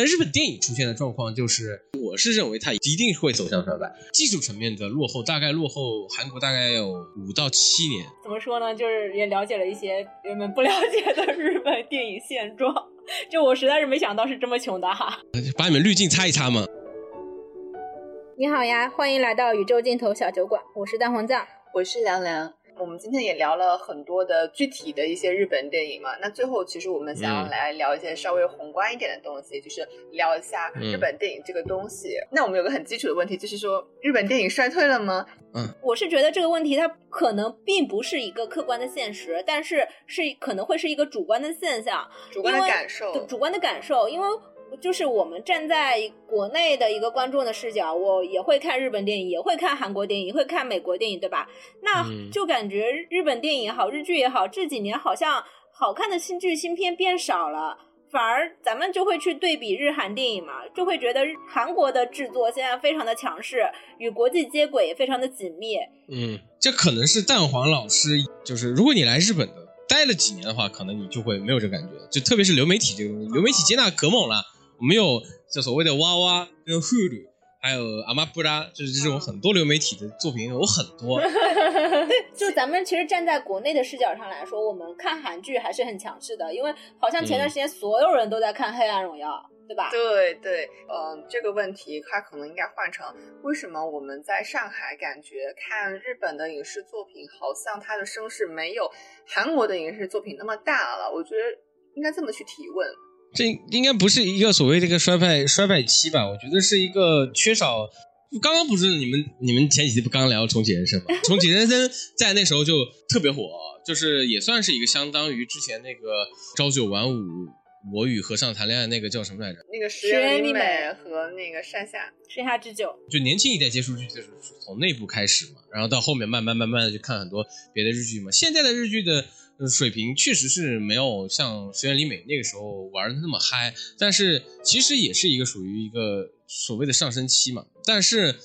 但日本电影出现的状况就是，我是认为它一定会走向衰败，技术层面的落后大概落后韩国大概有五到七年。怎么说呢？就是也了解了一些人们不了解的日本电影现状，就我实在是没想到是这么穷的哈。把你们滤镜擦一擦嘛。你好呀，欢迎来到宇宙尽头小酒馆，我是蛋黄酱，我是凉凉。我们今天也聊了很多的具体的一些日本电影嘛，那最后其实我们想要来聊一些稍微宏观一点的东西，就是聊一下日本电影这个东西。那我们有个很基础的问题，就是说日本电影衰退了吗？嗯，我是觉得这个问题它可能并不是一个客观的现实，但是是可能会是一个主观的现象，主观的感受，主观的感受，因为。就是我们站在国内的一个观众的视角，我也会看日本电影，也会看韩国电影，也会看美国电影，对吧？那就感觉日本电影也好，日剧也好，这几年好像好看的新剧新片变少了，反而咱们就会去对比日韩电影嘛，就会觉得韩国的制作现在非常的强势，与国际接轨也非常的紧密。嗯，这可能是蛋黄老师，就是如果你来日本的待了几年的话，可能你就会没有这感觉，就特别是流媒体这个东西，流媒体接纳可猛了。我们有就所谓的哇哇跟 Hulu，还有阿玛布拉，就是这种很多流媒体的作品有很多。对，就咱们其实站在国内的视角上来说，我们看韩剧还是很强势的，因为好像前段时间所有人都在看《黑暗荣耀》，对吧？对对，嗯，这个问题它可能应该换成：为什么我们在上海感觉看日本的影视作品，好像它的声势没有韩国的影视作品那么大了？我觉得应该这么去提问。这应该不是一个所谓的一个衰败衰败期吧？我觉得是一个缺少。刚刚不是你们你们前几期不刚聊重启人生吗？重启人生在那时候就特别火，就是也算是一个相当于之前那个朝九晚五，我与和尚谈恋爱那个叫什么来着？那个石原里美和那个山下山下智久。就年轻一代接触日剧就是从那部开始嘛，然后到后面慢慢慢慢的就看很多别的日剧嘛。现在的日剧的。水平确实是没有像石原里美那个时候玩的那么嗨，但是其实也是一个属于一个所谓的上升期嘛。但是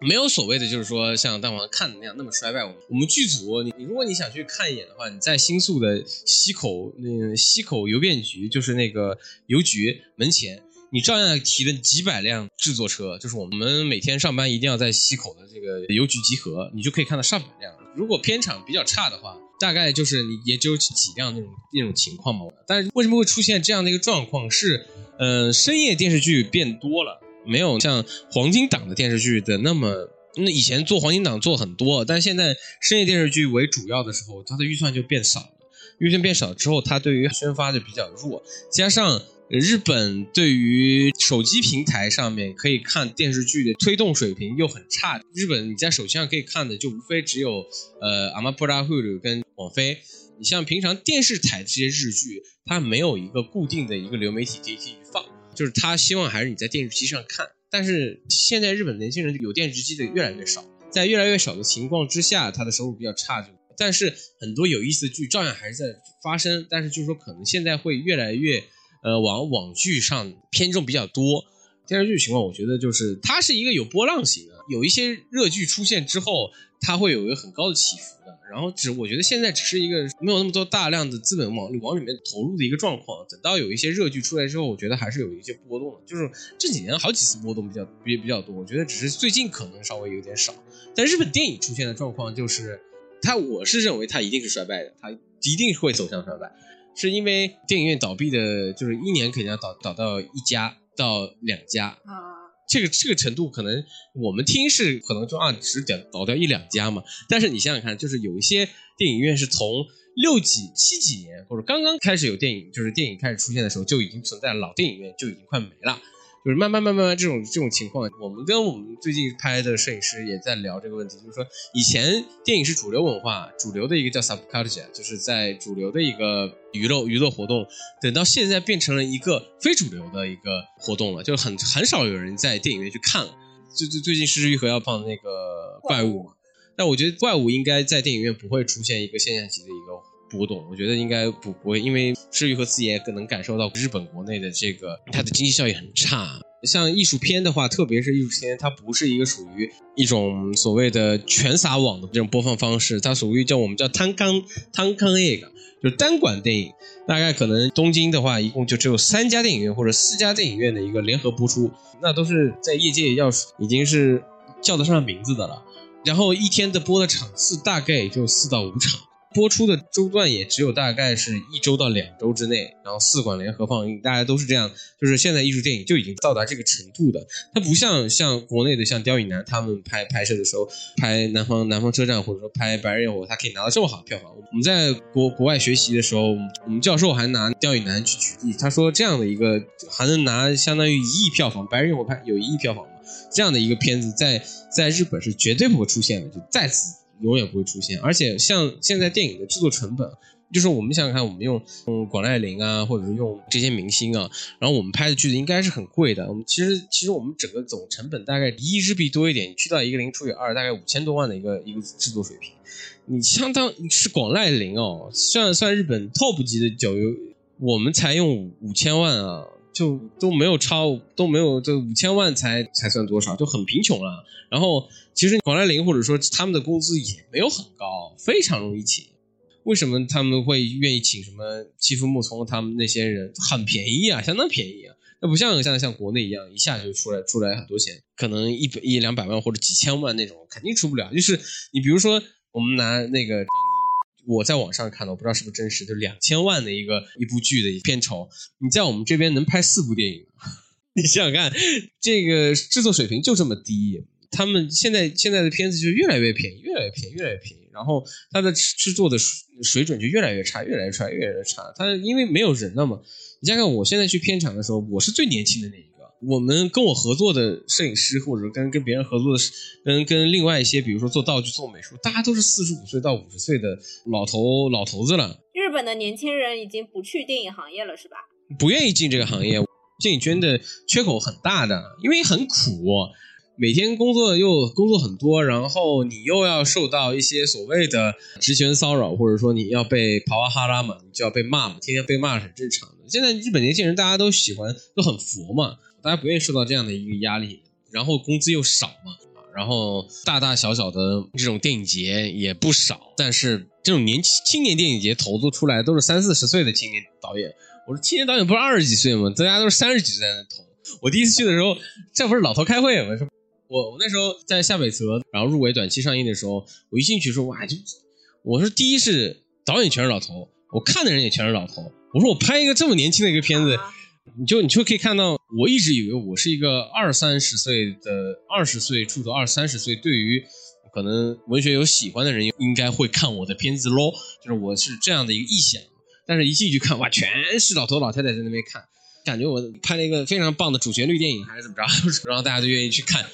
没有所谓的就是说像蛋黄看的那样那么衰败。我们我们剧组，你你如果你想去看一眼的话，你在新宿的西口那西口邮便局，就是那个邮局门前，你照样提了几百辆制作车，就是我们每天上班一定要在西口的这个邮局集合，你就可以看到上百辆。如果片场比较差的话。大概就是你也只有几辆那种那种情况嘛，但是为什么会出现这样的一个状况？是，呃，深夜电视剧变多了，没有像黄金档的电视剧的那么，那以前做黄金档做很多，但现在深夜电视剧为主要的时候，它的预算就变少了，预算变少之后，它对于宣发就比较弱，加上。日本对于手机平台上面可以看电视剧的推动水平又很差。日本你在手机上可以看的就无非只有呃阿玛布拉、Hulu 跟网飞。你像平常电视台这些日剧，它没有一个固定的一个流媒体可以放，就是他希望还是你在电视机上看。但是现在日本年轻人有电视机的越来越少，在越来越少的情况之下，他的收入比较差。就但是很多有意思的剧照样还是在发生，但是就是说可能现在会越来越。呃，往网剧上偏重比较多，电视剧情况我觉得就是它是一个有波浪型的，有一些热剧出现之后，它会有一个很高的起伏的。然后只我觉得现在只是一个没有那么多大量的资本往往里面投入的一个状况。等到有一些热剧出来之后，我觉得还是有一些波动的。就是这几年好几次波动比较比比较多，我觉得只是最近可能稍微有点少。但日本电影出现的状况就是，它我是认为它一定是衰败的，它一定会走向衰败。是因为电影院倒闭的，就是一年肯定要倒倒到一家到两家。啊，这个这个程度可能我们听是可能就啊只倒倒掉一两家嘛，但是你想想看，就是有一些电影院是从六几七几年或者刚刚开始有电影，就是电影开始出现的时候就已经存在了，老电影院就已经快没了。就是慢慢慢慢慢这种这种情况，我们跟我们最近拍的摄影师也在聊这个问题，就是说以前电影是主流文化，主流的一个叫 subculture，就是在主流的一个娱乐娱乐活动，等到现在变成了一个非主流的一个活动了，就很很少有人在电影院去看了。最最最近失之愈合要放那个怪物嘛，但我觉得怪物应该在电影院不会出现一个现象级的一个。波动，我觉得应该不不会，因为至于和自己也更能感受到日本国内的这个它的经济效益很差，像艺术片的话，特别是艺术片，它不是一个属于一种所谓的全撒网的这种播放方式，它属于叫我们叫汤康汤康 egg，就是单管电影。大概可能东京的话，一共就只有三家电影院或者四家电影院的一个联合播出，那都是在业界要已经是叫得上名字的了。然后一天的播的场次大概也就四到五场。播出的周段也只有大概是一周到两周之内，然后四馆联合放映，大家都是这样，就是现在艺术电影就已经到达这个程度的，它不像像国内的像刁亦男他们拍拍摄的时候拍南方南方车站或者说拍白日焰火，他可以拿到这么好的票房。我们在国国外学习的时候，我们教授还拿刁亦男去举例，他说这样的一个还能拿相当于一亿票房，白日焰火拍有一亿票房嘛，这样的一个片子在在日本是绝对不会出现的，就再次。永远不会出现，而且像现在电影的制作成本，就是我们想想看，我们用用广濑铃啊，或者是用这些明星啊，然后我们拍的剧子应该是很贵的。我们其实其实我们整个总成本大概一亿日币多一点，去到一个零除以二，大概五千多万的一个一个制作水平。你相当是广濑铃哦，算算日本 top 级的角游，我们才用五千万啊。就都没有超，都没有这五千万才才算多少，就很贫穷了。然后其实广濑铃或者说他们的工资也没有很高，非常容易请。为什么他们会愿意请什么欺负木聪他们那些人？很便宜啊，相当便宜啊。那不像像像国内一样，一下就出来出来很多钱，可能一百一两百万或者几千万那种，肯定出不了。就是你比如说，我们拿那个。我在网上看的，我不知道是不是真实，就两千万的一个一部剧的片酬，你在我们这边能拍四部电影？你想想看，这个制作水平就这么低，他们现在现在的片子就越来越便宜，越来越便宜，越来越便宜，然后它的制作的水准就越来越差，越来越差，越来越差。它因为没有人了嘛，你想想，我现在去片场的时候，我是最年轻的那一个。我们跟我合作的摄影师，或者跟跟别人合作的，跟跟另外一些，比如说做道具、做美术，大家都是四十五岁到五十岁的老头老头子了。日本的年轻人已经不去电影行业了，是吧？不愿意进这个行业，电影圈的缺口很大的，因为很苦，每天工作又工作很多，然后你又要受到一些所谓的职权骚扰，或者说你要被跑哇哈拉嘛，你就要被骂嘛，天天被骂是很正常的。现在日本年轻人大家都喜欢，都很佛嘛。大家不愿意受到这样的一个压力，然后工资又少嘛，然后大大小小的这种电影节也不少，但是这种年轻青年电影节投资出来都是三四十岁的青年导演。我说青年导演不是二十几岁吗？大家都是三十几岁在那投。我第一次去的时候，这不是老头开会吗？说，我我那时候在夏北泽，然后入围短期上映的时候，我一进去说哇，就我说第一是导演全是老头，我看的人也全是老头。我说我拍一个这么年轻的一个片子。你就你就可以看到，我一直以为我是一个二三十岁的二十岁出头二三十岁，对于可能文学有喜欢的人，应该会看我的片子喽。就是我是这样的一个臆想，但是一进去看，哇，全是老头老太太在那边看，感觉我拍了一个非常棒的主旋律电影还是怎么着，然后大家都愿意去看。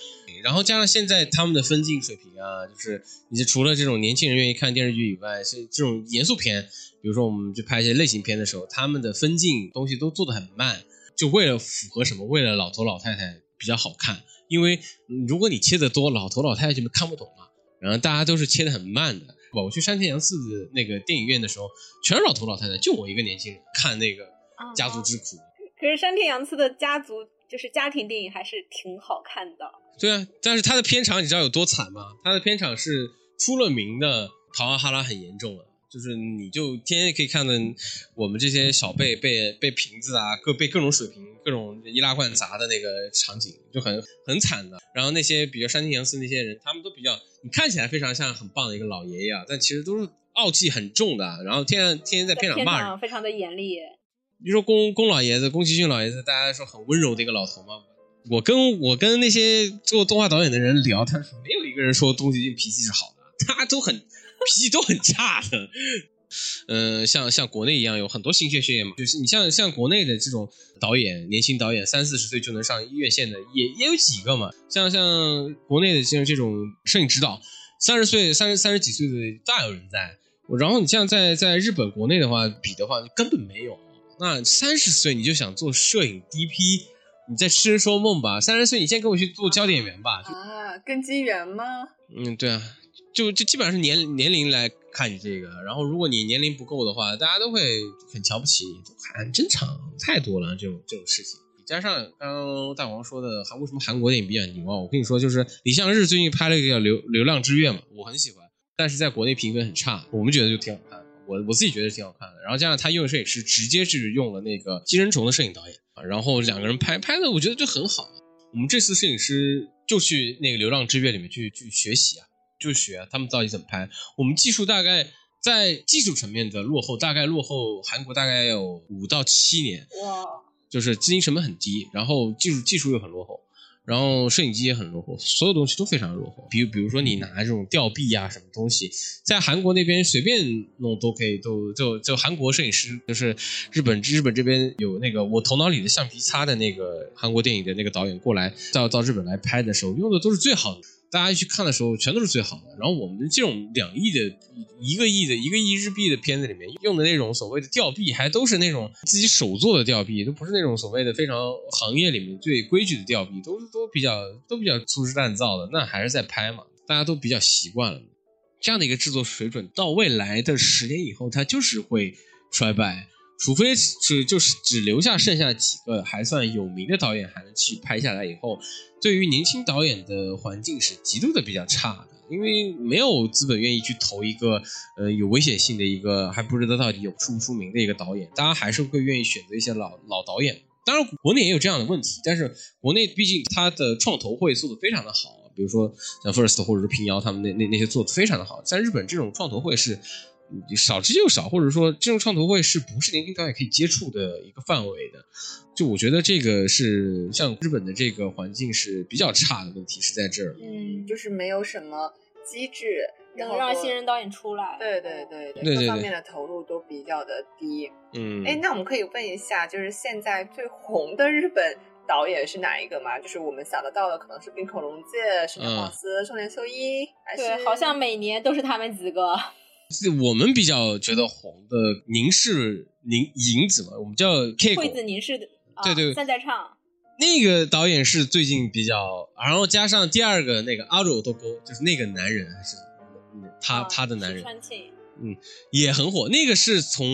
然后加上现在他们的分镜水平啊，就是你除了这种年轻人愿意看电视剧以外，是这种严肃片。比如说，我们去拍一些类型片的时候，他们的分镜东西都做的很慢，就为了符合什么？为了老头老太太比较好看。因为如果你切的多，老头老太太就看不懂了。然后大家都是切的很慢的。我去山田洋次的那个电影院的时候，全是老头老太太，就我一个年轻人看那个《家族之苦》。可是山田洋次的家族就是家庭电影，还是挺好看的。对啊，但是他的片场你知道有多惨吗？他的片场是出了名的，桃花哈拉很严重了。就是你就天天可以看到我们这些小辈被被瓶子啊各被各种水瓶各种易拉罐砸的那个场景就很很惨的。然后那些比较山田洋次那些人，他们都比较你看起来非常像很棒的一个老爷爷啊，但其实都是傲气很重的。然后天天天天在片场骂人，非常的严厉。你说宫宫老爷子宫崎骏老爷子，大家说很温柔的一个老头吗？我跟我跟那些做动画导演的人聊，他说没有一个人说宫崎骏脾气是好的，他都很。脾气都很差的，嗯，像像国内一样有很多新鲜血液嘛，就是你像像国内的这种导演，年轻导演三四十岁就能上院线的，也也有几个嘛。像像国内的像这种摄影指导，三十岁三十三十几岁的大有人在。然后你像在在日本国内的话比的话，根本没有。那三十岁你就想做摄影 DP，你在痴人说梦吧？三十岁你先跟我去做焦点员吧？啊，跟机员吗？嗯，对啊。就就基本上是年年龄来看你这个，然后如果你年龄不够的话，大家都会很瞧不起你，很正常，太多了这种这种事情。加上刚刚大王说的，韩为什么韩国电影比较牛啊？我跟你说，就是李相日最近拍了一个叫《流流浪之月》嘛，我很喜欢，但是在国内评分很差，我们觉得就挺好看，我我自己觉得挺好看的。然后加上他用的摄影师直接是用了那个寄生虫的摄影导演，然后两个人拍拍的，我觉得就很好。我们这次摄影师就去那个《流浪之月》里面去去学习啊，就学他们到底怎么拍。我们技术大概。在技术层面的落后，大概落后韩国大概有五到七年，哇，就是资金成本很低，然后技术技术又很落后，然后摄影机也很落后，所有东西都非常落后。比如比如说你拿这种吊臂啊什么东西，在韩国那边随便弄都可以，都就就韩国摄影师就是日本日本这边有那个我头脑里的橡皮擦的那个韩国电影的那个导演过来到到日本来拍的时候，用的都是最好的。大家去看的时候，全都是最好的。然后我们这种两亿的、一个亿的、一个亿日币的片子里面用的那种所谓的吊臂，还都是那种自己手做的吊臂，都不是那种所谓的非常行业里面最规矩的吊臂，都都比较都比较粗制滥造的。那还是在拍嘛，大家都比较习惯了。这样的一个制作水准，到未来的十年以后，它就是会衰败。除非是就是只留下剩下几个还算有名的导演还能去拍下来以后，对于年轻导演的环境是极度的比较差的，因为没有资本愿意去投一个呃有危险性的一个还不知道到底有出不出名的一个导演，大家还是会愿意选择一些老老导演。当然国内也有这样的问题，但是国内毕竟它的创投会做的非常的好，比如说像 First 或者是平遥他们那那那些做的非常的好，在日本这种创投会是。少之又少，或者说这种创投会是不是年轻导演可以接触的一个范围的？就我觉得这个是像日本的这个环境是比较差的问题是在这儿。嗯，就是没有什么机制能让新人导演出来。对对对对，各方面的投入都比较的低。嗯，哎，那我们可以问一下，就是现在最红的日本导演是哪一个吗？就是我们想得到的可能是冰口龙介、石田广司、松田秀一，还是对，好像每年都是他们几个。是我们比较觉得红的凝视凝影子嘛，我们叫 K 惠子凝视的，对对，现在唱那个导演是最近比较，然后加上第二个那个阿鲁多沟，就是那个男人还是他他的男人，嗯，也很火。那个是从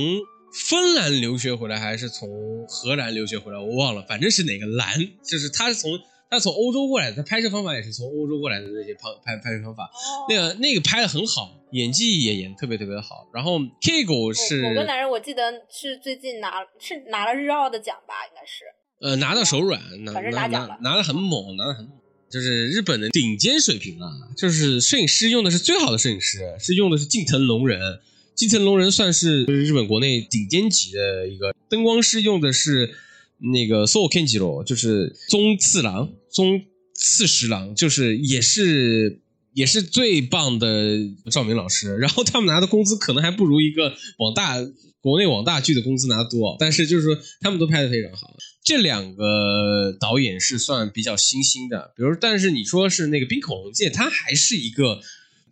芬兰留学回来还是从荷兰留学回来，我忘了，反正是哪个兰，就是他是从。他从欧洲过来的，他拍摄方法也是从欧洲过来的那些拍拍拍摄方法，那个那个拍的很好，演技也演特别特别的好。然后 K 狗是某个男人，我记得是最近拿是拿了日奥的奖吧，应该是呃拿到手软，拿奖了，拿的很猛，拿的很猛，就是日本的顶尖水平啊，就是摄影师用的是最好的摄影师，是用的是近藤龙人，近藤龙人算是日本国内顶尖级的一个灯光师，用的是。那个 Soul Kenjiro 就是宗次郎，宗次十郎，就是也是也是最棒的照明老师。然后他们拿的工资可能还不如一个网大国内网大剧的工资拿的多，但是就是说他们都拍的非常好。这两个导演是算比较新兴的，比如但是你说是那个冰口龙介，他还是一个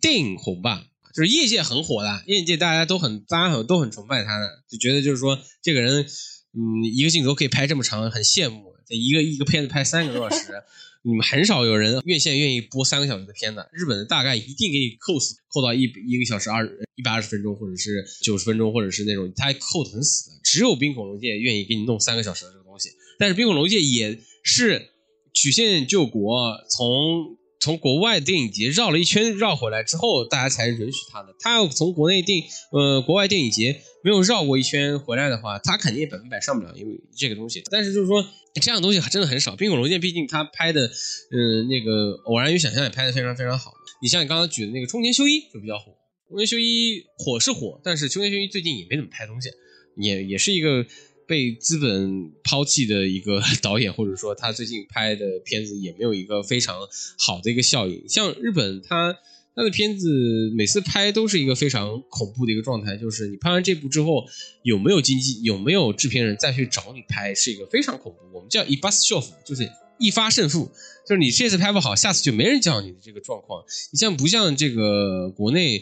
电影红吧，就是业界很火的，业界大家都很大家很都很崇拜他的，就觉得就是说这个人。嗯，一个镜头可以拍这么长，很羡慕。一个一个片子拍三个多小时，你们很少有人院线愿意播三个小时的片子。日本的大概一定给你扣死，扣到一一个小时二一百二十分钟，或者是九十分钟，或者是那种他扣的很死的。只有冰恐龙界愿意给你弄三个小时的这个东西。但是冰恐龙界也是曲线救国，从从国外电影节绕了一圈绕回来之后，大家才允许他的。他要从国内电呃国外电影节。没有绕过一圈回来的话，他肯定也百分百上不了，因为这个东西。但是就是说，这样的东西真的很少。冰火龙剑毕竟他拍的，嗯，那个偶然与想象也拍的非常非常好。你像你刚刚举的那个冲田修一就比较火，冲田修一火是火，但是冲田修一最近也没怎么拍东西，也也是一个被资本抛弃的一个 导演，或者说他最近拍的片子也没有一个非常好的一个效应。像日本他。他的片子每次拍都是一个非常恐怖的一个状态，就是你拍完这部之后，有没有经济，有没有制片人再去找你拍，是一个非常恐怖。我们叫一 bus show，就是一发胜负，就是你这次拍不好，下次就没人叫你的这个状况。你像不像这个国内，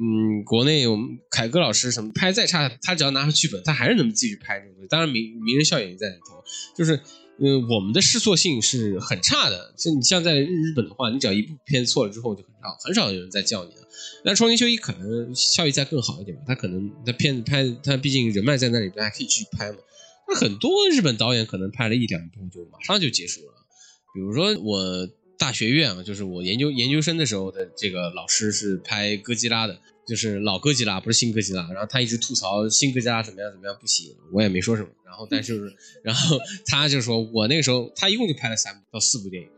嗯，国内我们凯歌老师什么拍再差，他只要拿出剧本，他还是能继续拍这种东西。当然名名人效应在里头，就是。呃，我们的试错性是很差的。就你像在日本的话，你只要一部片子错了之后，就很少很少有人再叫你了。那创新修一可能效益再更好一点吧，他可能他片子拍他毕竟人脉在那里，他还可以继续拍嘛。那很多日本导演可能拍了一两部就马上就结束了。比如说我大学院啊，就是我研究研究生的时候的这个老师是拍哥吉拉的，就是老哥吉拉，不是新哥吉拉。然后他一直吐槽新哥吉拉怎么样怎么样不行，我也没说什么。然后但是，然后他就说我那个时候他一共就拍了三部到四部电影，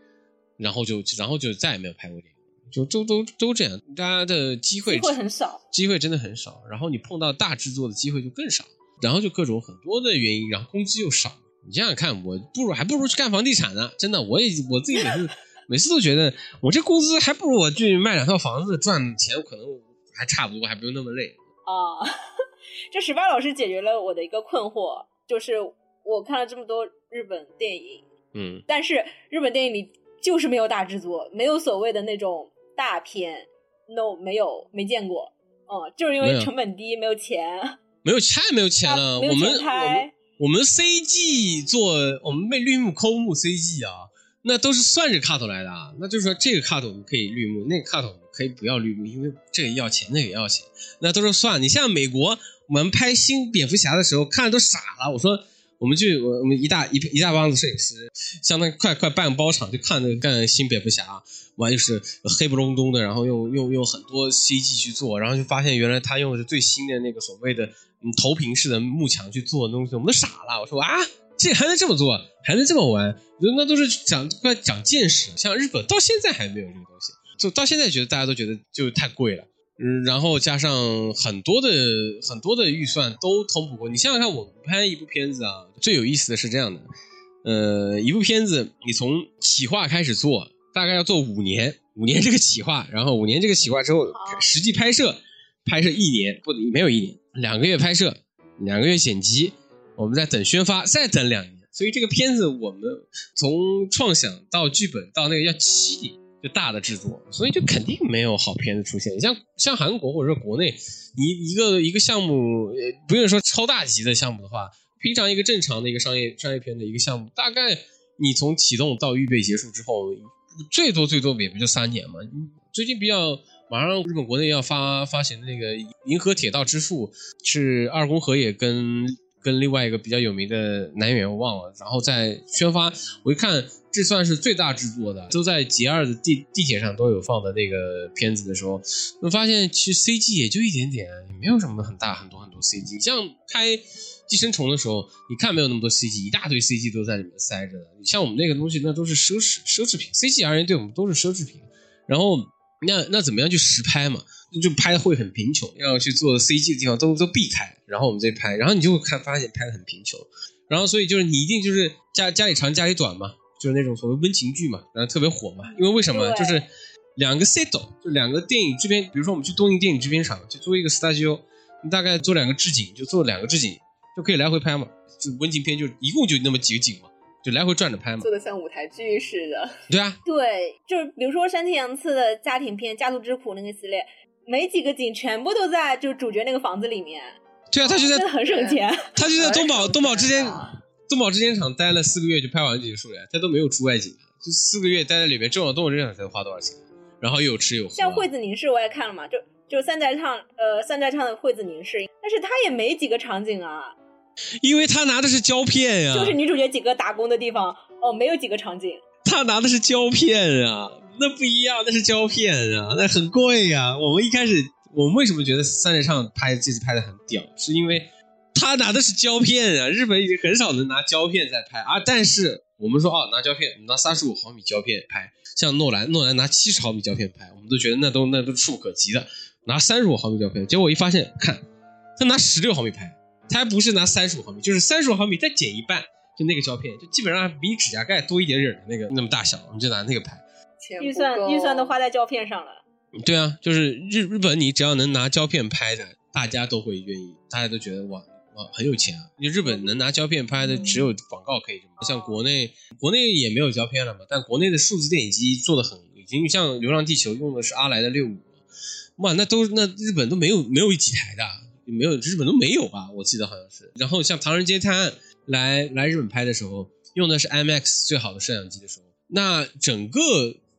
然后就然后就再也没有拍过电影。就都都都这样，大家的机会机会很少，机会真的很少。然后你碰到大制作的机会就更少，然后就各种很多的原因，然后工资又少。你想想看，我不如还不如去干房地产呢。真的，我也我自己每次每次都觉得，我这工资还不如我去卖两套房子赚钱，可能还差不多，还不用那么累啊。这十八老师解决了我的一个困惑，就是我看了这么多日本电影，嗯，但是日本电影里就是没有大制作，没有所谓的那种。大片，no 没有没见过，嗯，就是因为成本低，没有钱，没有太没有钱了。我们我们我们 CG 做我们被绿幕抠幕 CG 啊，那都是算着 cut 来的啊。那就是说这个 cut 我们可以绿幕，那个 cut 可以不要绿幕，因为这个要钱，那个也要钱，那都是算。你像美国，我们拍新蝙蝠侠的时候看的都傻了，我说。我们去，我们一大一一大帮子摄影师，相当于快快半包场，就看那个干新蝙蝠侠，完就是黑不隆咚的，然后用用用很多 CG 去做，然后就发现原来他用的是最新的那个所谓的投屏式的幕墙去做的东西，我们都傻了。我说啊，这还能这么做，还能这么玩？那都是长快长见识。像日本到现在还没有这个东西，就到现在觉得大家都觉得就太贵了。嗯，然后加上很多的很多的预算都通不过。你想想看，我们拍一部片子啊，最有意思的是这样的，呃，一部片子你从企划开始做，大概要做五年，五年这个企划，然后五年这个企划之后，实际拍摄，拍摄一年不没有一年，两个月拍摄，两个月剪辑，我们再等宣发，再等两年，所以这个片子我们从创想到剧本到那个要七年。就大的制作，所以就肯定没有好片子出现。像像韩国或者说国内，你一个一个项目，不用说超大级的项目的话，平常一个正常的一个商业商业片的一个项目，大概你从启动到预备结束之后，最多最多也不就三年嘛。最近比较马上日本国内要发发行的那个《银河铁道之父》，是二宫和也跟。跟另外一个比较有名的男演员我忘了，然后在宣发，我一看这算是最大制作的，都在 G 二的地地铁上都有放的那个片子的时候，我发现其实 CG 也就一点点，也没有什么很大很多很多 CG。像拍寄生虫的时候，你看没有那么多 CG，一大堆 CG 都在里面塞着的。像我们那个东西，那都是奢侈奢侈品，CG 而言对我们都是奢侈品。然后那那怎么样去实拍嘛？就拍会很贫穷，要去做 CG 的地方都都避开，然后我们再拍，然后你就会看发现拍的很贫穷，然后所以就是你一定就是家家里长家里短嘛，就是那种所谓温情剧嘛，然后特别火嘛，因为为什么？就是两个 set，就两个电影制片，比如说我们去东映电影制片厂去做一个 studio，你大概做两个置景，就做两个置景就可以来回拍嘛，就温情片就一共就那么几个景嘛。就来回转着拍嘛，做的像舞台剧似的。对啊，对，就是比如说山田洋次的家庭片《家族之苦》那个系列。没几个景，全部都在就主角那个房子里面。对啊，他就在，真的很省钱。他就在东宝东宝之间东宝之间厂待了四个月就拍完就结束了，他都没有出外景，就四个月待在里面，正好东宝之间厂才花多少钱，然后又有吃有喝。像惠子凝视我也看了嘛，就就三代唱呃三代唱的惠子凝视，但是他也没几个场景啊，因为他拿的是胶片呀，就是女主角几个打工的地方哦，没有几个场景。他拿的是胶片啊。那不一样，那是胶片啊，那很贵呀。我们一开始，我们为什么觉得三代唱拍这次拍的很屌，是因为他拿的是胶片啊。日本已经很少能拿胶片在拍啊。但是我们说哦，拿胶片，拿三十五毫米胶片拍，像诺兰，诺兰拿七十毫米胶片拍，我们都觉得那都那都触不可及的。拿三十五毫米胶片，结果一发现，看他拿十六毫米拍，他还不是拿三十五毫米，就是三十五毫米再减一半，就那个胶片，就基本上比指甲盖多一点点的那个那么大小，我们就拿那个拍。预算预算都花在胶片上了。对啊，就是日日本，你只要能拿胶片拍的，大家都会愿意，大家都觉得哇哇很有钱啊。因为日本能拿胶片拍的只有广告可以这么，像国内国内也没有胶片了嘛。但国内的数字电影机做的很，已经像《流浪地球》用的是阿莱的六五，哇，那都那日本都没有没有几台的，没有日本都没有吧？我记得好像是。然后像《唐人街探案》来来日本拍的时候，用的是 IMAX 最好的摄像机的时候，那整个。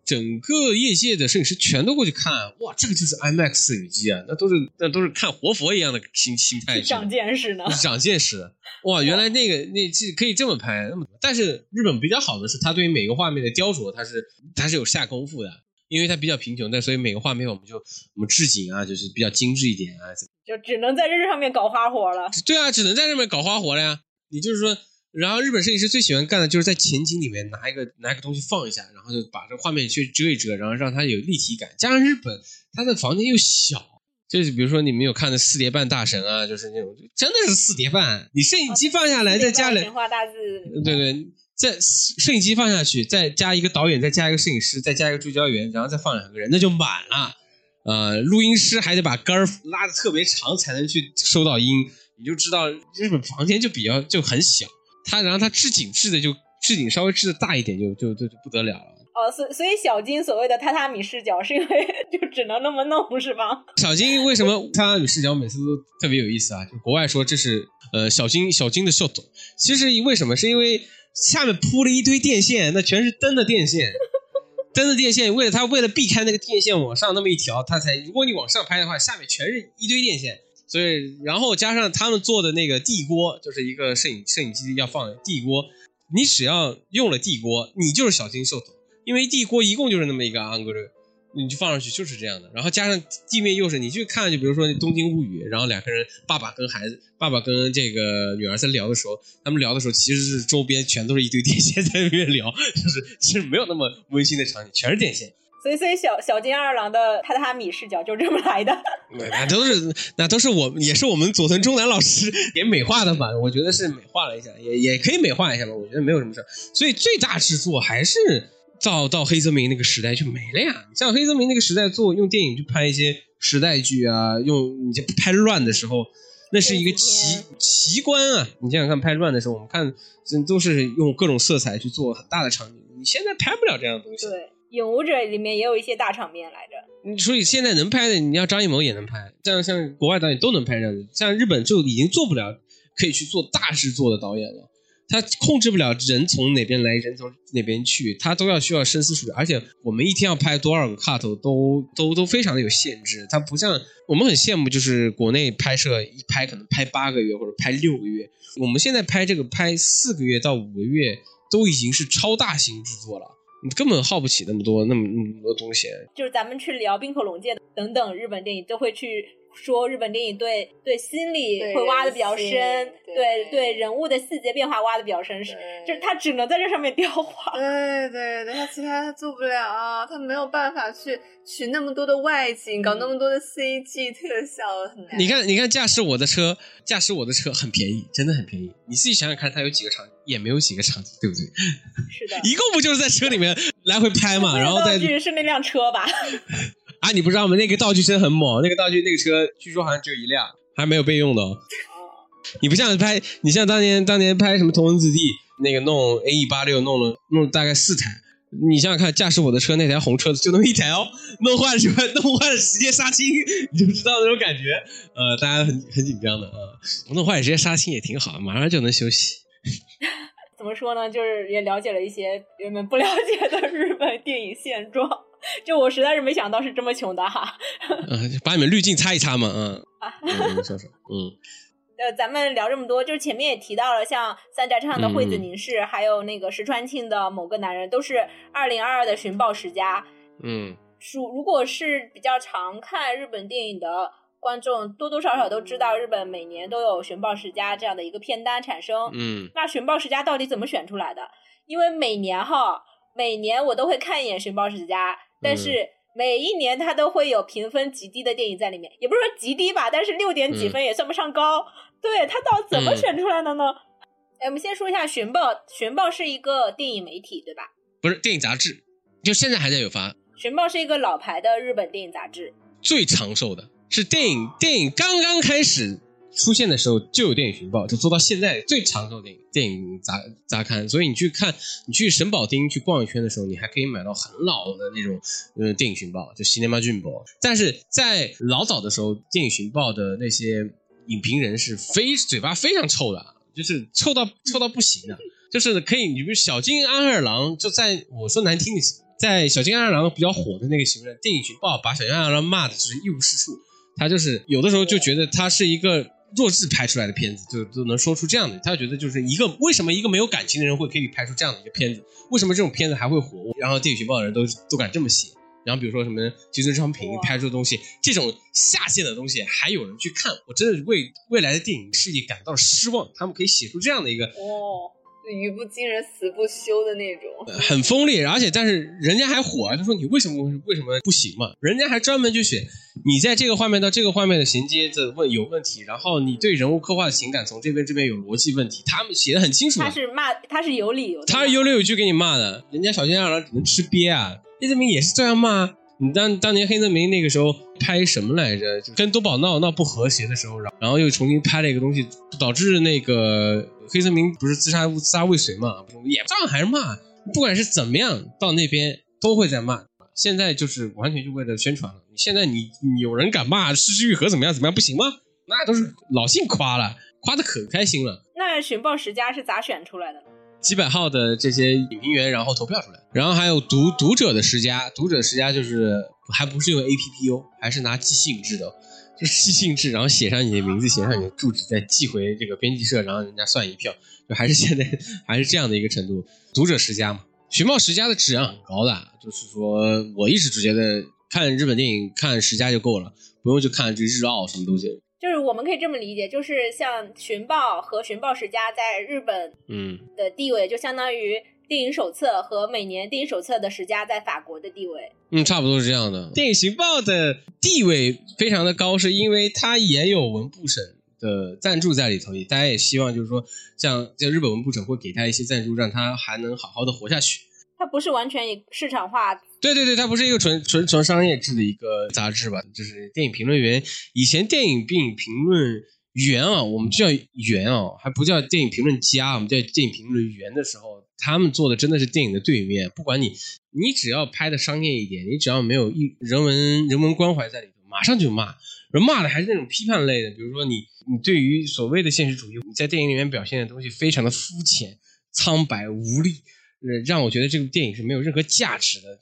整个业界的摄影师全都过去看，哇，这个就是 IMAX 摄影机啊，那都是那都是看活佛一样的心心态，长见识呢，长见识的。哇，原来那个那是可以这么拍，那么但是日本比较好的是，它对于每个画面的雕琢，它是它是有下功夫的，因为它比较贫穷，但所以每个画面我们就我们置景啊，就是比较精致一点啊，就只能在这上面搞花活了。对啊，只能在上面搞花活了呀。你就是说。然后日本摄影师最喜欢干的就是在前景里面拿一个拿一个东西放一下，然后就把这个画面去遮一遮，然后让它有立体感。加上日本，它的房间又小，就是比如说你们有看的四叠半大神啊，就是那种真的是四叠半。你摄影机放下来，再加神话大字，对对，在摄影机放下去，再加一个导演，再加一个摄影师，再加一个助教员，然后再放两个人，那就满了。呃，录音师还得把杆儿拉的特别长才能去收到音，你就知道日本房间就比较就很小。他然后他置景置的就置景稍微置的大一点就就就就不得了了哦，所所以小金所谓的榻榻米视角是因为就只能那么弄是吧？小金为什么榻榻米视角每次都特别有意思啊？就国外说这是呃小金小金的秀逗，其实为什么？是因为下面铺了一堆电线，那全是灯的电线，灯的电线为了他为了避开那个电线往上那么一条，他才如果你往上拍的话，下面全是一堆电线。所以，然后加上他们做的那个地锅，就是一个摄影摄影机要放地锅，你只要用了地锅，你就是小金兽头，因为地锅一共就是那么一个 angle，你就放上去就是这样的。然后加上地面又是，你去看，就比如说《东京物语》，然后两个人，爸爸跟孩子，爸爸跟这个女儿在聊的时候，他们聊的时候其实是周边全都是一堆电线在那边聊，就是其实没有那么温馨的场景，全是电线。所以，所以小小金二郎的榻榻米视角就是这么来的。那都是，那都是我，也是我们佐藤忠男老师给美化的吧？我觉得是美化了一下，也也可以美化一下吧。我觉得没有什么事所以最大制作还是到到黑泽明那个时代就没了呀。像黑泽明那个时代做用电影去拍一些时代剧啊，用你就拍乱的时候，那是一个奇奇观啊。你想想看，拍乱的时候，我们看都是用各种色彩去做很大的场景。你现在拍不了这样的东西。对。影武者里面也有一些大场面来着，所以现在能拍的，你要张艺谋也能拍，像像国外导演都能拍这样的，像日本就已经做不了可以去做大制作的导演了，他控制不了人从哪边来，人从哪边去，他都要需要深思熟虑，而且我们一天要拍多少个 cut 都都都非常的有限制，它不像我们很羡慕，就是国内拍摄一拍可能拍八个月或者拍六个月，我们现在拍这个拍四个月到五个月都已经是超大型制作了。你根本耗不起那么多那么那么多东西。就是咱们去聊冰口龙界等等日本电影，都会去说日本电影对对心理会挖的比较深，对对人物的细节变化挖的比较深，是就是他只能在这上面 雕花。对对对，他其他他做不了，他没有办法去取那么多的外景，搞那么多的 CG 特效，很难。你看你看驾驶我的车，驾驶我的车很便宜，真的很便宜。你自己想想看，它有几个场景？也没有几个场景，对不对？是的，一共不就是在车里面来回拍嘛，然后再是那辆车吧？啊，你不知道吗？那个道具真的很猛，那个道具那个车据说好像只有一辆，还没有备用的。你不像拍，你像当年当年拍什么《同文子弟》，那个弄 A E 八六弄了弄了大概四台，你想想看，驾驶我的车那台红车子就那么一台哦，弄坏了就弄坏了直接杀青，你就知道那种感觉。呃，大家很很紧张的啊，弄坏了直接杀青也挺好，马上就能休息。怎么说呢？就是也了解了一些原本不了解的日本电影现状。就我实在是没想到是这么穷的哈。嗯，把你们滤镜擦一擦嘛，嗯。啊，说说，嗯。呃，咱们聊这么多，就是前面也提到了，像三宅唱的惠子凝视，还有那个石川庆的某个男人，都是二零二二的寻宝十佳。嗯。属如果是比较常看日本电影的。观众多多少少都知道，日本每年都有寻宝十佳这样的一个片单产生。嗯，那寻宝十佳到底怎么选出来的？因为每年哈，每年我都会看一眼寻宝十佳，但是每一年它都会有评分极低的电影在里面，也不是说极低吧，但是六点几分也算不上高。对，它到怎么选出来的呢？哎，我们先说一下寻报，寻报是一个电影媒体，对吧？不是电影杂志，就现在还在有发。寻报是一个老牌的日本电影杂志，最长寿的。是电影电影刚刚开始出现的时候就有电影寻报，就做到现在最长寿的电影电影杂杂刊。所以你去看，你去神保町去逛一圈的时候，你还可以买到很老的那种呃电影寻报，就 Cinema Jumbo。但是在老早的时候，电影寻报的那些影评人是非嘴巴非常臭的，就是臭到臭到不行的，就是可以，你比如小金安二郎，就在我说难听的。在小金安二郎比较火的那个时候，电影群报把小金二郎骂的就是一无是处。他就是有的时候就觉得他是一个弱智拍出来的片子，就都能说出这样的。他觉得就是一个为什么一个没有感情的人会可以拍出这样的一个片子？为什么这种片子还会火？然后电影学报的人都都敢这么写。然后比如说什么吉村昌平拍出的东西，这种下线的东西还有人去看，我真的为未来的电影事业感到失望。他们可以写出这样的一个哦。语不惊人死不休的那种，很锋利，而且但是人家还火啊！他说你为什么为什么不行嘛？人家还专门就写你在这个画面到这个画面的衔接的问有问题，然后你对人物刻画的情感从这边这边有逻辑问题，他们写的很清楚。他是骂，他是有理由，他是有理有据给你骂的。人家小金二郎只能吃瘪啊，黑泽明也是这样骂。你当当年黑泽明那个时候拍什么来着？就跟多宝闹闹不和谐的时候，然后又重新拍了一个东西，导致那个。黑泽明不是自杀自杀未遂嘛？也照样还是骂，不管是怎么样，到那边都会在骂。现在就是完全就为了宣传了。现在你有人敢骂失之愈合怎么样怎么样不行吗？那都是老信夸了，夸的可开心了。那寻报十佳是咋选出来的？几百号的这些影评员，然后投票出来，然后还有读读者的十佳，读者十佳就是还不是用 A P P 哦，还是拿即兴制的。就是寄信制，然后写上你的名字，写上你的住址，再寄回这个编辑社，然后人家算一票，就还是现在还是这样的一个程度。读者十佳嘛，寻报十佳的质量很高的，就是说我一直只觉得看日本电影看十佳就够了，不用去看这日奥什么东西。就是我们可以这么理解，就是像寻报和寻报十佳在日本嗯的地位，就相当于。电影手册和每年电影手册的十佳在法国的地位，嗯，差不多是这样的。电影情报的地位非常的高，是因为它也有文部省的赞助在里头，大家也希望就是说，像在日本文部省会给他一些赞助，让他还能好好的活下去。它不是完全以市场化，对对对，它不是一个纯纯纯商业制的一个杂志吧？就是电影评论员，以前电影并评论员啊，我们叫员啊，还不叫电影评论家，我们叫电影评论员的时候。他们做的真的是电影的对面，不管你，你只要拍的商业一点，你只要没有一人文人文关怀在里头，马上就骂，人骂的还是那种批判类的，比如说你你对于所谓的现实主义，你在电影里面表现的东西非常的肤浅、苍白、无力，呃让我觉得这部电影是没有任何价值的，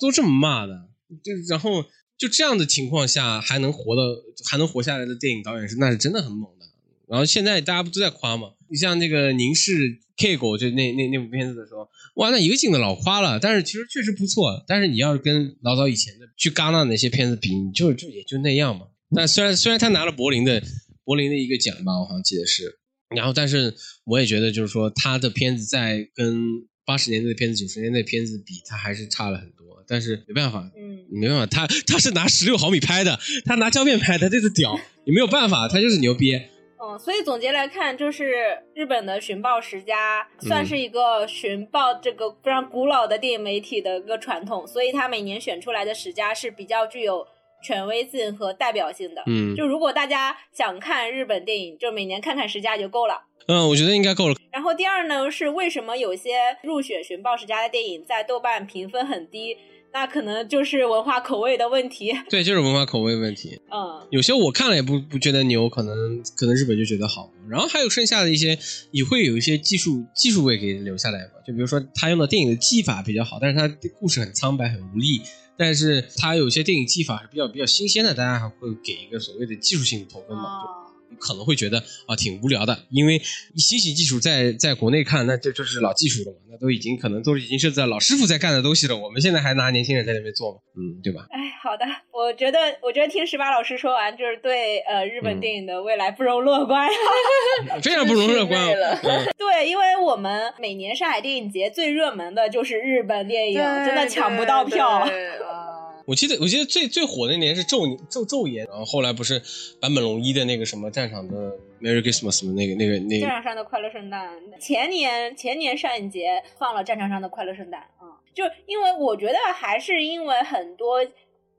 都这么骂的，就然后就这样的情况下还能活的还能活下来的电影导演是那是真的很猛的。然后现在大家不都在夸嘛？你像那个凝视 K 狗就那那那部片子的时候，哇，那一个劲的老夸了。但是其实确实不错。但是你要是跟老早以前的去戛纳那些片子比，你就就也就那样嘛。但虽然虽然他拿了柏林的柏林的一个奖吧，我好像记得是。然后，但是我也觉得就是说他的片子在跟八十年代的片子、九十年代的片子比，他还是差了很多。但是没办法，嗯，没办法，他他是拿十六毫米拍的，他拿胶片拍，他就是屌，也没有办法，他就是牛逼。嗯，所以总结来看，就是日本的寻报十佳算是一个寻报这个非常古老的电影媒体的一个传统，所以它每年选出来的十佳是比较具有权威性和代表性的。嗯，就如果大家想看日本电影，就每年看看十佳就够了。嗯，我觉得应该够了。然后第二呢，是为什么有些入选寻报十佳的电影在豆瓣评分很低？那可能就是文化口味的问题，对，就是文化口味问题。嗯，有些我看了也不不觉得牛，可能可能日本就觉得好。然后还有剩下的一些，也会有一些技术技术位给留下来嘛。就比如说他用的电影的技法比较好，但是他故事很苍白很无力。但是他有些电影技法是比较比较新鲜的，大家还会给一个所谓的技术性的投分嘛。可能会觉得啊挺无聊的，因为新型技术在在国内看，那这就是老技术了嘛，那都已经可能都已经是在老师傅在干的东西了，我们现在还拿年轻人在那边做嘛，嗯，对吧？哎，好的，我觉得我觉得听十八老师说完，就是对呃日本电影的未来不容乐观，非常不容乐观。对，因为我们每年上海电影节最热门的就是日本电影，真的抢不到票。我记得我记得最最火那年是昼昼昼颜，然后后来不是坂本龙一的那个什么战场的 Merry Christmas 那个那个那战场上的快乐圣诞，前年前年上影节放了战场上的快乐圣诞啊，就因为我觉得还是因为很多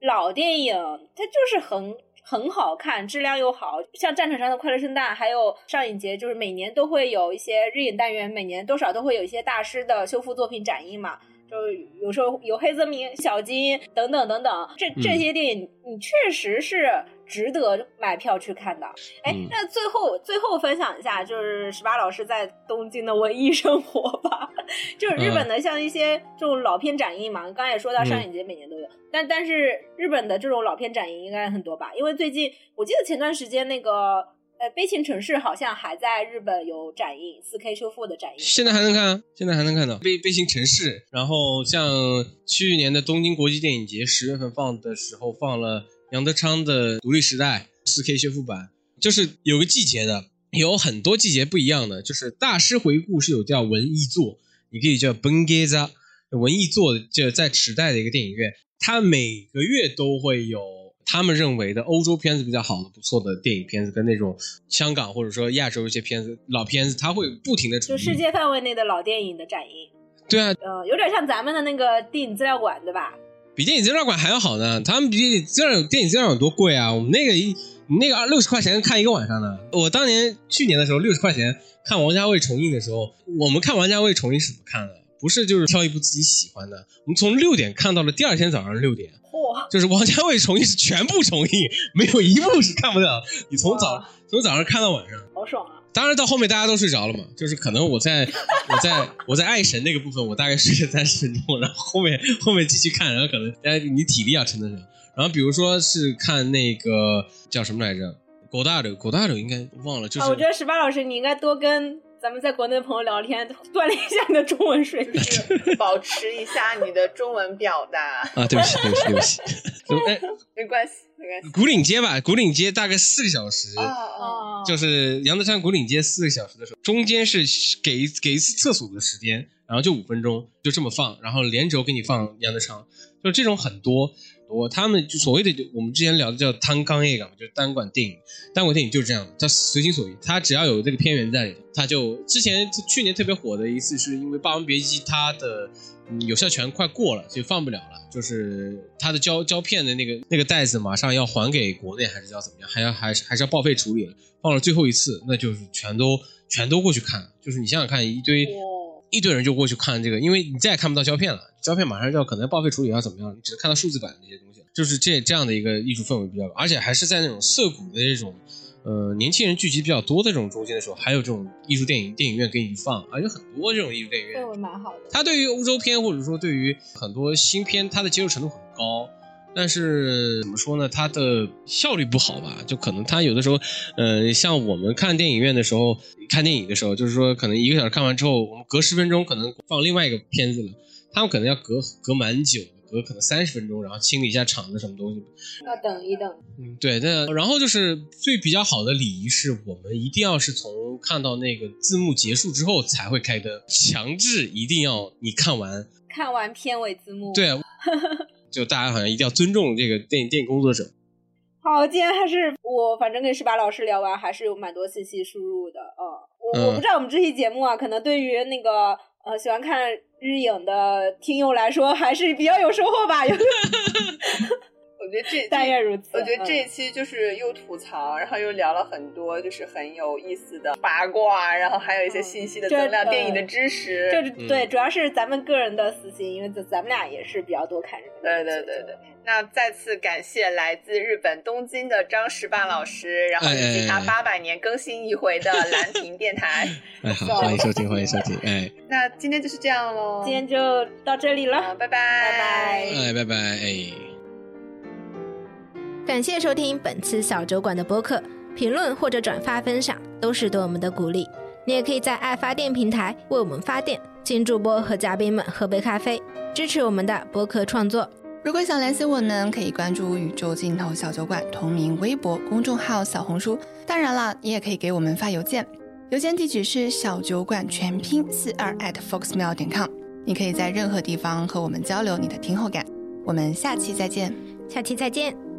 老电影它就是很很好看，质量又好像战场上的快乐圣诞，还有上影节就是每年都会有一些日影单元，每年多少都会有一些大师的修复作品展映嘛。就有时候有黑泽明、小金等等等等，这这些电影你确实是值得买票去看的。哎，那最后最后分享一下，就是十八老师在东京的文艺生活吧。就是日本的像一些这种老片展映嘛，刚才也说到上影节每年都有，但但是日本的这种老片展映应该很多吧？因为最近我记得前段时间那个。呃，悲情城市好像还在日本有展映，四 K 修复的展映，现在还能看，现在还能看到悲悲情城市。然后像去年的东京国际电影节十月份放的时候，放了杨德昌的《独立时代》四 K 修复版，就是有个季节的，有很多季节不一样的，就是大师回顾是有叫文艺作，你可以叫 Bengeza 文艺作，就在池袋的一个电影院，它每个月都会有。他们认为的欧洲片子比较好的、不错的电影片子，跟那种香港或者说亚洲一些片子、老片子，它会不停的就世界范围内的老电影的展映。对啊，呃，有点像咱们的那个电影资料馆，对吧？比电影资料馆还要好呢。他们比资料电影资料馆多贵啊！我们那个一那个二六十块钱看一个晚上呢。我当年去年的时候六十块钱看王家卫重映的时候，我们看王家卫重映是怎么看的？不是就是挑一部自己喜欢的，我们从六点看到了第二天早上六点。就是王家卫重映是全部重映，没有一部是看不了。你从早从早上看到晚上，好爽啊！当然到后面大家都睡着了嘛，就是可能我在 我在我在爱神那个部分，我大概睡了三十分钟，然后后面后面继续看，然后可能哎你体力要撑得上。然后比如说是看那个叫什么来着，狗大的狗大的应该忘了，就是我觉得十八老师你应该多跟。咱们在国内的朋友聊天，锻炼一下你的中文水平，保持一下你的中文表达。啊，对不起，对不起，对不起。没关系，没关系。古岭街吧，古岭街大概四个小时。哦。就是杨德昌古岭街四个小时的时候，中间是给给一次厕所的时间，然后就五分钟，就这么放，然后连轴给你放杨德昌，就这种很多。我他们就所谓的，我们之前聊的叫单纲业港，就是单管电影，单管电影就是这样，它随心所欲，它只要有这个片源在里头，它就之前去年特别火的一次，是因为《霸王别姬》它的有效权快过了，所以放不了了，就是它的胶胶片的那个那个袋子马上要还给国内，还是要怎么样，还要还是还是要报废处理了，放了最后一次，那就是全都全都过去看，就是你想想看，一堆。一堆人就过去看这个，因为你再也看不到胶片了，胶片马上就要可能要报废处理要怎么样，你只能看到数字版的这些东西，就是这这样的一个艺术氛围比较，而且还是在那种涩谷的这种，呃，年轻人聚集比较多的这种中心的时候，还有这种艺术电影电影院给你放，而且很多这种艺术电影院氛围蛮好的。它对于欧洲片或者说对于很多新片，它的接受程度很高。但是怎么说呢？它的效率不好吧？就可能它有的时候，呃，像我们看电影院的时候，看电影的时候，就是说可能一个小时看完之后，我们隔十分钟可能放另外一个片子了，他们可能要隔隔蛮久，隔可能三十分钟，然后清理一下场子什么东西。要等一等。嗯，对，那然后就是最比较好的礼仪是我们一定要是从看到那个字幕结束之后才会开灯，强制一定要你看完，看完片尾字幕。对。就大家好像一定要尊重这个电影电影工作者。好，今天还是我反正跟十八老师聊完，还是有蛮多信息输入的。嗯，我我不知道我们这期节目啊，可能对于那个呃喜欢看日影的听友来说，还是比较有收获吧。有。我觉得这但愿如此。我觉得这一期就是又吐槽，然后又聊了很多，就是很有意思的八卦，然后还有一些信息的增量、电影的知识。就是对，主要是咱们个人的私心，因为咱咱们俩也是比较多看日本。对对对对。那再次感谢来自日本东京的张石办老师，然后以及他八百年更新一回的蓝屏电台。哎，好，欢迎收听，欢迎收听。哎，那今天就是这样喽，今天就到这里了，拜拜，拜拜，哎，拜拜，哎。感谢收听本次小酒馆的播客，评论或者转发分享都是对我们的鼓励。你也可以在爱发电平台为我们发电，请主播和嘉宾们喝杯咖啡，支持我们的播客创作。如果想联系我们，可以关注宇宙尽头小酒馆同名微博、公众号、小红书。当然了，你也可以给我们发邮件，邮件地址是小酒馆全拼四二 at foxmail 点 com。你可以在任何地方和我们交流你的听后感。我们下期再见，下期再见。